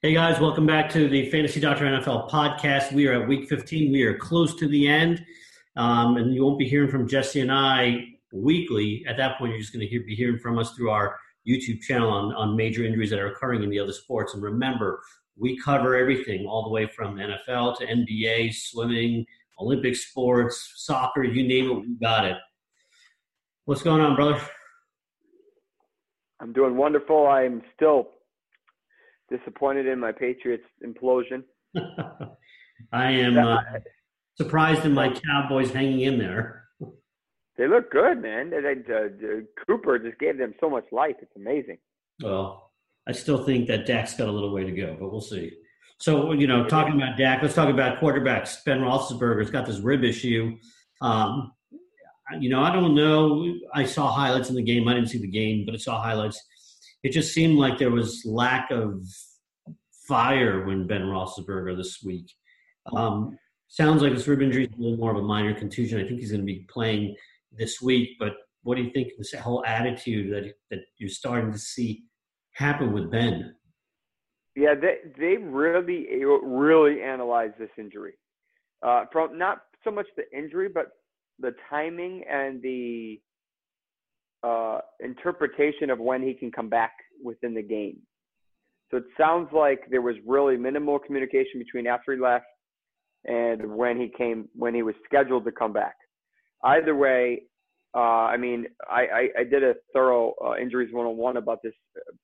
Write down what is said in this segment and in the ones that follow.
Hey guys, welcome back to the Fantasy Doctor NFL podcast. We are at week 15. We are close to the end, um, and you won't be hearing from Jesse and I weekly. At that point, you're just going to hear, be hearing from us through our YouTube channel on, on major injuries that are occurring in the other sports. And remember, we cover everything all the way from NFL to NBA, swimming, Olympic sports, soccer, you name it, we got it. What's going on, brother? I'm doing wonderful. I'm still disappointed in my Patriots implosion. I am uh, surprised in my Cowboys hanging in there. They look good, man. They, uh, Cooper just gave them so much life. It's amazing. Well, I still think that Dak's got a little way to go, but we'll see. So, you know, talking about Dak, let's talk about quarterbacks. Ben Roethlisberger's got this rib issue. Um, you know, I don't know. I saw highlights in the game. I didn't see the game, but I saw highlights it just seemed like there was lack of fire when Ben Roethlisberger this week. Um, sounds like this rib injury is a little more of a minor contusion. I think he's going to be playing this week. But what do you think this whole attitude that that you're starting to see happen with Ben? Yeah, they they really really analyzed this injury uh, from not so much the injury, but the timing and the uh, interpretation of when he can come back within the game. So it sounds like there was really minimal communication between after he left and when he came when he was scheduled to come back. Either way, uh, I mean, I, I, I, did a thorough uh, injuries 101 about this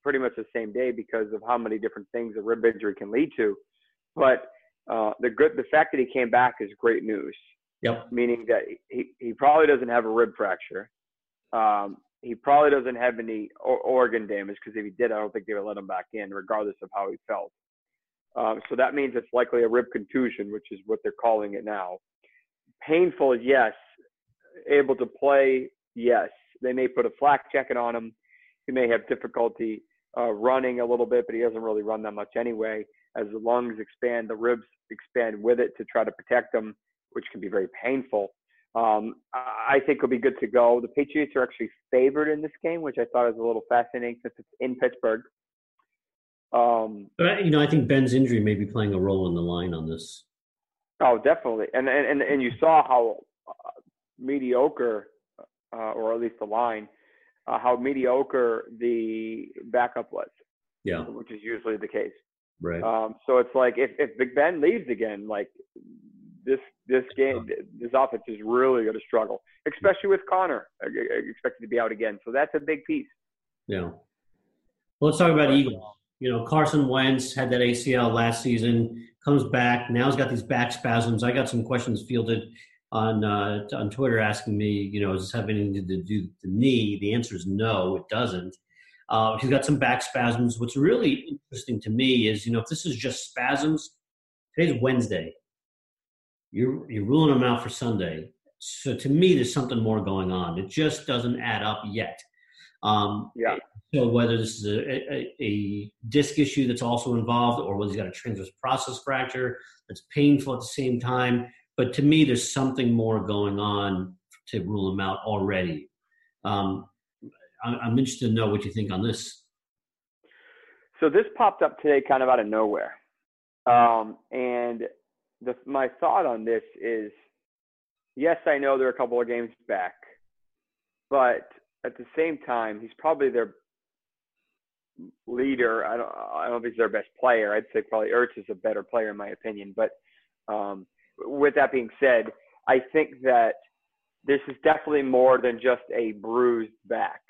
pretty much the same day because of how many different things a rib injury can lead to. But uh, the good, the fact that he came back is great news. Yep. Meaning that he, he probably doesn't have a rib fracture. Um, he probably doesn't have any organ damage because if he did, I don't think they would let him back in, regardless of how he felt. Um, so that means it's likely a rib contusion, which is what they're calling it now. Painful, yes. Able to play, yes. They may put a flak jacket on him. He may have difficulty uh, running a little bit, but he doesn't really run that much anyway. As the lungs expand, the ribs expand with it to try to protect them, which can be very painful. Um, I think he'll be good to go. The Patriots are actually favored in this game, which I thought was a little fascinating since it's in Pittsburgh. Um, but, you know, I think Ben's injury may be playing a role in the line on this. Oh, definitely, and and and you saw how uh, mediocre, uh, or at least the line, uh, how mediocre the backup was. Yeah, which is usually the case. Right. Um, so it's like if if Big Ben leaves again, like this this game, this offense is really going to struggle, especially with Connor expected to be out again. So that's a big piece. Yeah. Well, let's talk about Eagles. You know, Carson Wentz had that ACL last season, comes back. Now he's got these back spasms. I got some questions fielded on uh, on Twitter asking me, you know, does this have anything to do with the knee? The answer is no, it doesn't. Uh, he's got some back spasms. What's really interesting to me is, you know, if this is just spasms, today's Wednesday you're you're ruling them out for Sunday. So to me, there's something more going on. It just doesn't add up yet. Um, yeah. So whether this is a, a, a, disc issue that's also involved, or whether he's got a transverse process fracture that's painful at the same time, but to me, there's something more going on to rule him out already. Um, I, I'm interested to know what you think on this. So this popped up today, kind of out of nowhere, um, and the, my thought on this is yes, I know they're a couple of games back, but at the same time, he's probably their leader. I don't, I don't know if he's their best player. I'd say probably Ertz is a better player in my opinion. But um, with that being said, I think that this is definitely more than just a bruised back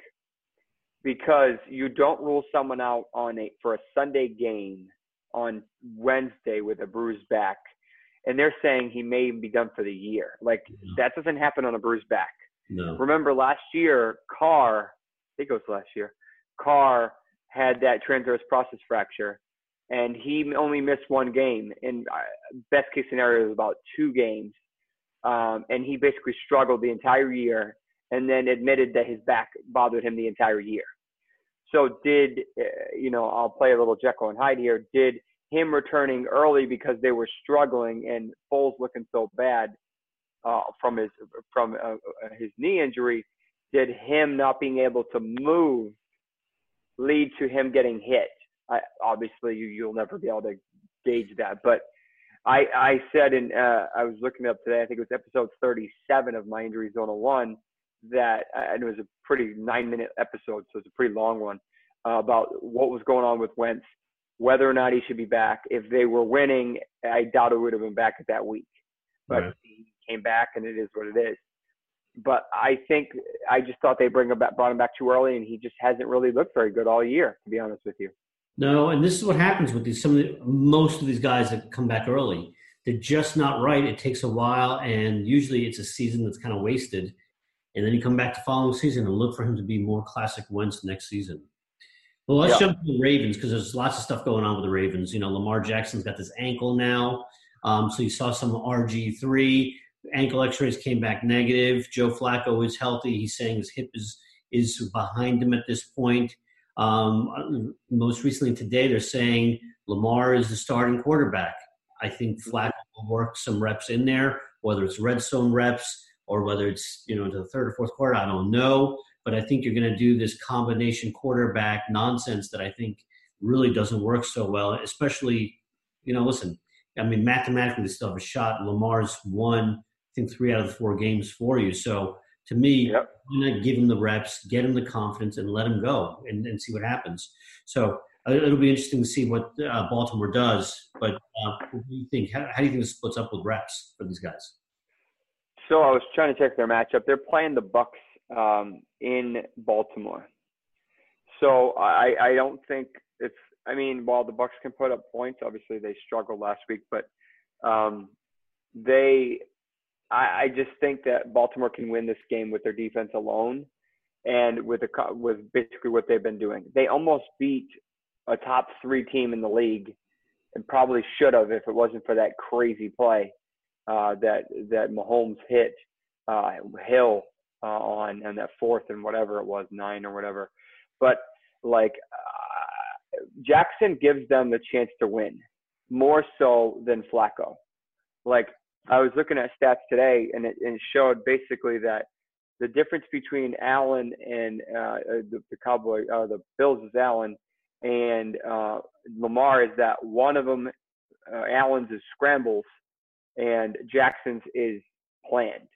because you don't rule someone out on a for a Sunday game on Wednesday with a bruised back and they're saying he may even be done for the year. Like no. that doesn't happen on a bruised back. No. Remember last year, Carr, I think it was last year, Carr had that transverse process fracture, and he only missed one game. And uh, best case scenario was about two games, um, and he basically struggled the entire year, and then admitted that his back bothered him the entire year. So did uh, you know? I'll play a little Jekyll and Hyde here. Did him returning early because they were struggling and Foles looking so bad uh, from his from uh, his knee injury, did him not being able to move lead to him getting hit? I, obviously, you, you'll never be able to gauge that. But I, I said, in uh, I was looking up today. I think it was episode 37 of my Injuries 101 that, and it was a pretty nine-minute episode, so it's a pretty long one uh, about what was going on with Wentz, whether or not he should be back. If they were winning, I doubt it would have been back at that week. But right. he came back, and it is what it is. But I think I just thought they bring him back, brought him back too early, and he just hasn't really looked very good all year, to be honest with you. No, and this is what happens with these. Some of the, most of these guys that come back early, they're just not right. It takes a while, and usually it's a season that's kind of wasted. And then you come back to following season and look for him to be more classic Wentz next season. Well, let's yeah. jump to the Ravens because there's lots of stuff going on with the Ravens. You know, Lamar Jackson's got this ankle now. Um, so you saw some RG3 ankle X-rays came back negative. Joe Flacco is healthy. He's saying his hip is is behind him at this point. Um, most recently today, they're saying Lamar is the starting quarterback. I think Flacco will work some reps in there, whether it's red zone reps or whether it's you know into the third or fourth quarter. I don't know, but I think you're going to do this combination quarterback nonsense that I think really doesn't work so well. Especially, you know, listen. I mean, mathematically, they still have a shot. Lamar's won I think three out of the four games for you. So to me, yep. why not give him the reps, get him the confidence, and let him go and, and see what happens. So uh, it'll be interesting to see what uh, Baltimore does. But uh, what do you think? How, how, do you think this splits up with reps for these guys? So I was trying to check their matchup. They're playing the Bucs um, in Baltimore. So I, I don't think it's. I mean, while the Bucs can put up points, obviously they struggled last week, but um, they I, I just think that Baltimore can win this game with their defense alone, and with the with basically what they've been doing. They almost beat a top three team in the league, and probably should have if it wasn't for that crazy play uh, that that Mahomes hit uh, Hill uh, on and that fourth and whatever it was nine or whatever. But like uh, Jackson gives them the chance to win more so than Flacco. Like I was looking at stats today, and it, and it showed basically that the difference between Allen and uh, uh, the, the Cowboy, uh, the Bills is Allen, and uh, Lamar is that one of them, uh, Allen's is scrambles, and Jackson's is planned.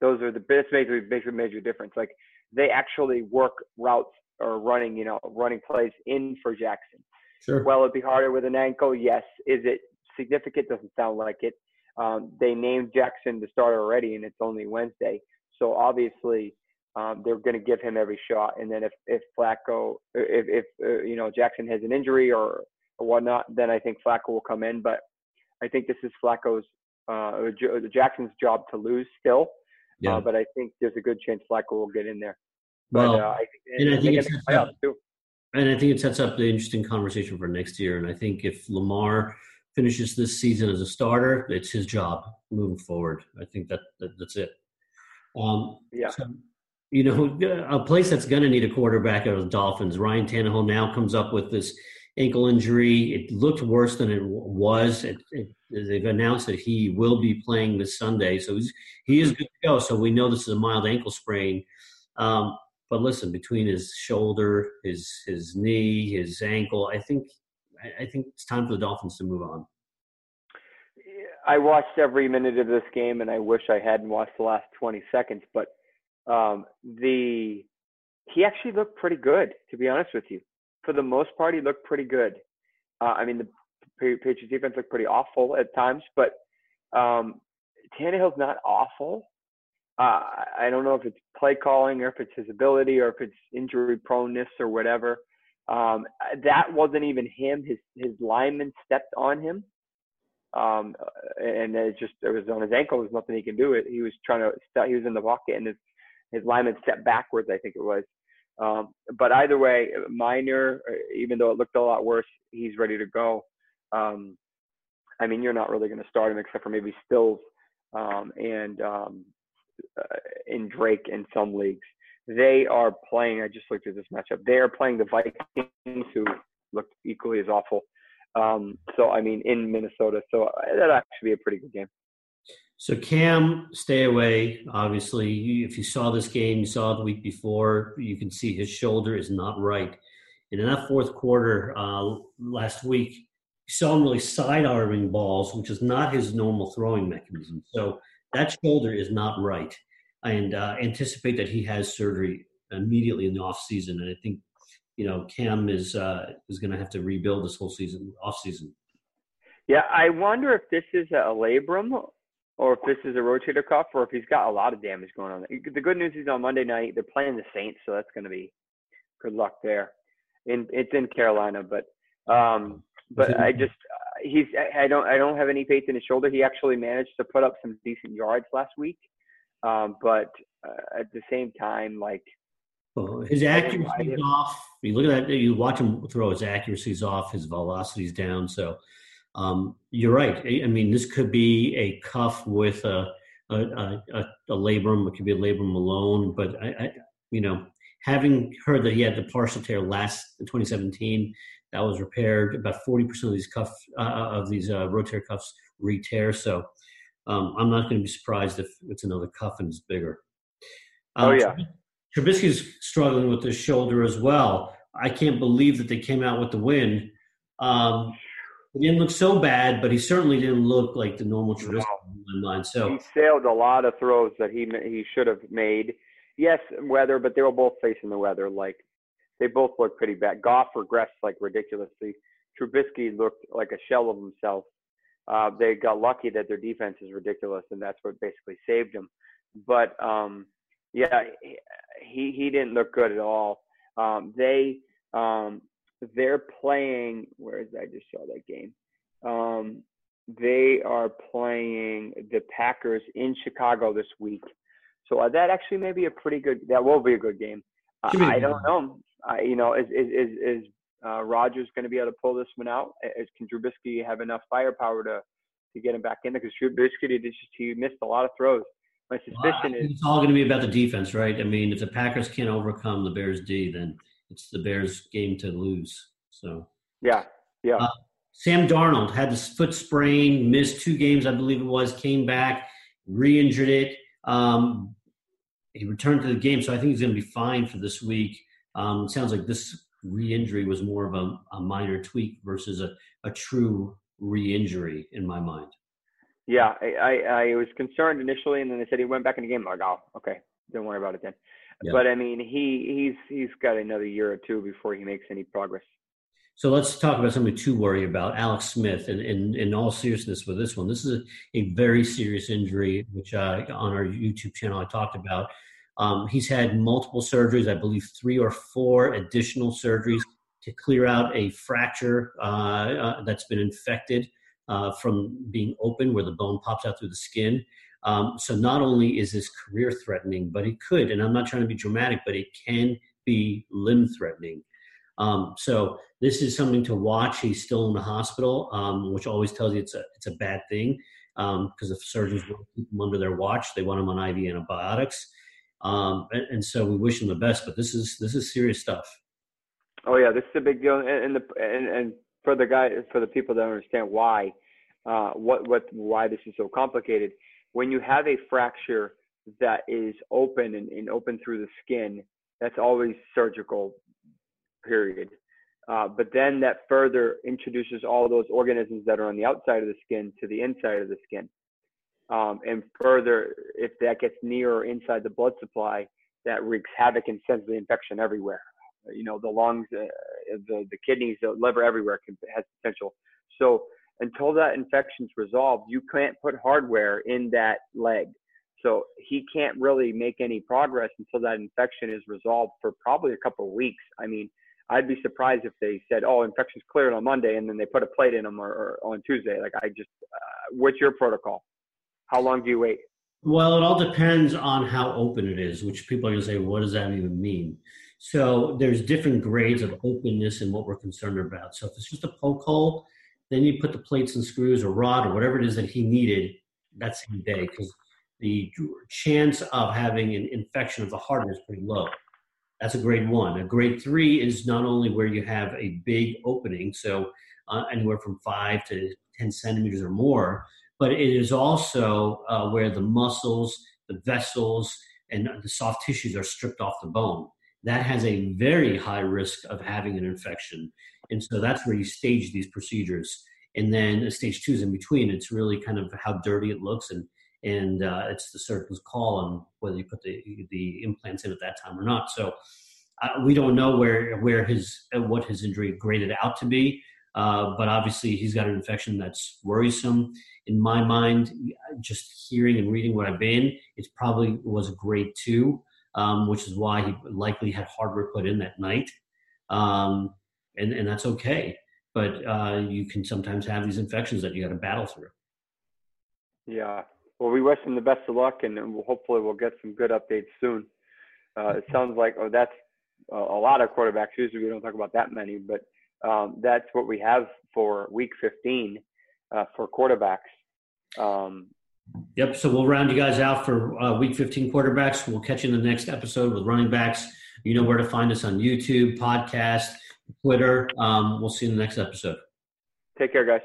Those are the best major, major, major difference. Like they actually work routes or running, you know, running plays in for Jackson. Sure. Well, it'd be harder with an ankle. Yes. Is it significant? Doesn't sound like it. Um, they named Jackson the starter already, and it's only Wednesday. So obviously, um, they're going to give him every shot. And then if if Flacco, if if uh, you know Jackson has an injury or or whatnot, then I think Flacco will come in. But I think this is Flacco's uh, Jackson's job to lose still. Uh, yeah. Uh, but I think there's a good chance Flacco will get in there. But, well, uh, I think, and, and I think, it sets up, too. and I think it sets up the interesting conversation for next year. And I think if Lamar finishes this season as a starter, it's his job moving forward. I think that, that that's it. Um, yeah. So, you know, a place that's going to need a quarterback are the Dolphins. Ryan Tannehill now comes up with this ankle injury. It looked worse than it was. It, it, they've announced that he will be playing this Sunday, so he is good to go. So we know this is a mild ankle sprain. Um, but listen, between his shoulder, his his knee, his ankle, I think I think it's time for the Dolphins to move on. I watched every minute of this game, and I wish I hadn't watched the last 20 seconds. But um, the he actually looked pretty good, to be honest with you. For the most part, he looked pretty good. Uh, I mean, the Patriots defense looked pretty awful at times, but um, Tannehill's not awful. Uh, I don't know if it's play calling or if it's his ability or if it's injury proneness or whatever. Um, that wasn't even him. His his lineman stepped on him, um, and it just it was on his ankle. There's nothing he can do. It. He was trying to. He was in the pocket, and his his lineman stepped backwards. I think it was. Um, but either way, minor. Even though it looked a lot worse, he's ready to go. Um, I mean, you're not really going to start him except for maybe Stills um, and um, uh, in Drake in some leagues. They are playing. I just looked at this matchup. They are playing the Vikings, who looked equally as awful. Um, so I mean, in Minnesota, so uh, that actually be a pretty good game. So Cam, stay away. Obviously, if you saw this game, you saw the week before. You can see his shoulder is not right. And in that fourth quarter uh, last week, you saw him really side arming balls, which is not his normal throwing mechanism. So that shoulder is not right. And uh, anticipate that he has surgery immediately in the off season. And I think, you know, Cam is uh, is going to have to rebuild this whole season, off season. Yeah, I wonder if this is a labrum or if this is a rotator cuff or if he's got a lot of damage going on. The good news is on Monday night they're playing the Saints, so that's going to be good luck there. In it's in Carolina, but um, but I just he's I don't I don't have any faith in his shoulder. He actually managed to put up some decent yards last week, um, but uh, at the same time, like well, his accuracy is off. You look at that, you watch him throw. His accuracy is off. His velocity is down. So um, you're right. I mean, this could be a cuff with a a, a, a labrum. It could be a labrum alone. But I, I, you know, having heard that he had the partial tear last 2017, that was repaired. About 40% of these cuff uh, uh, of these uh, rotator cuffs re-tear. So um, I'm not going to be surprised if it's another cuff and it's bigger. Um, oh yeah. Trubisky's struggling with his shoulder as well. I can't believe that they came out with the win. Um, he didn't look so bad, but he certainly didn't look like the normal Trubisky no. mind. So he sailed a lot of throws that he he should have made. Yes, weather, but they were both facing the weather. Like they both looked pretty bad. Goff regressed like ridiculously. Trubisky looked like a shell of himself. Uh, they got lucky that their defense is ridiculous, and that's what basically saved him. But um, yeah, he he didn't look good at all. Um, they um, they're playing. Where is I just saw that game? Um, they are playing the Packers in Chicago this week. So uh, that actually may be a pretty good. That will be a good game. Uh, I don't know. You know, is is is, is uh, Rodgers going to be able to pull this one out? Is, can Trubisky have enough firepower to to get him back in there? Because Trubisky he, just, he missed a lot of throws. My suspicion well, is it's all going to be about the defense, right? I mean, if the Packers can't overcome the Bears D, then it's the Bears' game to lose. So yeah, yeah. Uh, Sam Darnold had this foot sprain, missed two games, I believe it was, came back, re-injured it. Um, he returned to the game, so I think he's going to be fine for this week. Um, sounds like this re-injury was more of a, a minor tweak versus a, a true re-injury in my mind. Yeah, I, I, I was concerned initially, and then they said he went back in the game. I'm like, oh, okay, don't worry about it then. Yeah. But I mean, he he's he's got another year or two before he makes any progress. So let's talk about something to worry about. Alex Smith, and in, all seriousness with this one, this is a, a very serious injury, which uh, on our YouTube channel I talked about. Um, he's had multiple surgeries, I believe three or four additional surgeries to clear out a fracture uh, uh, that's been infected uh, from being open, where the bone pops out through the skin. Um, so not only is this career threatening, but it could, and I'm not trying to be dramatic, but it can be limb threatening. Um, so this is something to watch. He's still in the hospital, um, which always tells you it's a it's a bad thing because um, if surgeons want to keep him under their watch, they want him on IV antibiotics, um, and, and, so we wish him the best. But this is this is serious stuff. Oh yeah, this is a big deal, and and, the, and, and for the guy for the people that understand why, uh, what what why this is so complicated when you have a fracture that is open and, and open through the skin, that's always surgical, period. Uh, but then that further introduces all those organisms that are on the outside of the skin to the inside of the skin. Um, and further, if that gets near or inside the blood supply, that wreaks havoc and sends the infection everywhere. You know, the lungs, uh, the, the kidneys, the liver, everywhere can, has potential. So until that infection's resolved, you can't put hardware in that leg. So he can't really make any progress until that infection is resolved for probably a couple of weeks. I mean, I'd be surprised if they said, "Oh, infection's cleared on Monday," and then they put a plate in him or, or on Tuesday. Like, I just, uh, what's your protocol? How long do you wait? Well, it all depends on how open it is, which people are going to say, what does that even mean? So there's different grades of openness and what we're concerned about. So if it's just a poke hole, then you put the plates and screws or rod or whatever it is that he needed that same day because the chance of having an infection of the heart is pretty low. That's a grade one. A grade three is not only where you have a big opening, so uh, anywhere from five to 10 centimeters or more, but it is also uh, where the muscles, the vessels, and the soft tissues are stripped off the bone. That has a very high risk of having an infection. And so that's where you stage these procedures. And then stage two is in between. It's really kind of how dirty it looks and and uh, it's the surgeon's call on whether you put the the implants in at that time or not. So uh, we don't know where where his uh, what his injury graded out to be, uh, but obviously he's got an infection that's worrisome. In my mind, just hearing and reading what I've been, it probably was grade two, um, which is why he likely had hardware put in that night, um, and and that's okay. But uh, you can sometimes have these infections that you got to battle through. Yeah, well, we wish him the best of luck, and hopefully we'll get some good updates soon. Uh, it sounds like oh, that's a, a lot of quarterbacks. Usually we don't talk about that many, but um, that's what we have for Week 15 uh, for quarterbacks. Um, yep. So we'll round you guys out for uh, Week 15 quarterbacks. We'll catch you in the next episode with running backs. You know where to find us on YouTube, podcast, Twitter. Um, we'll see you in the next episode. Take care, guys.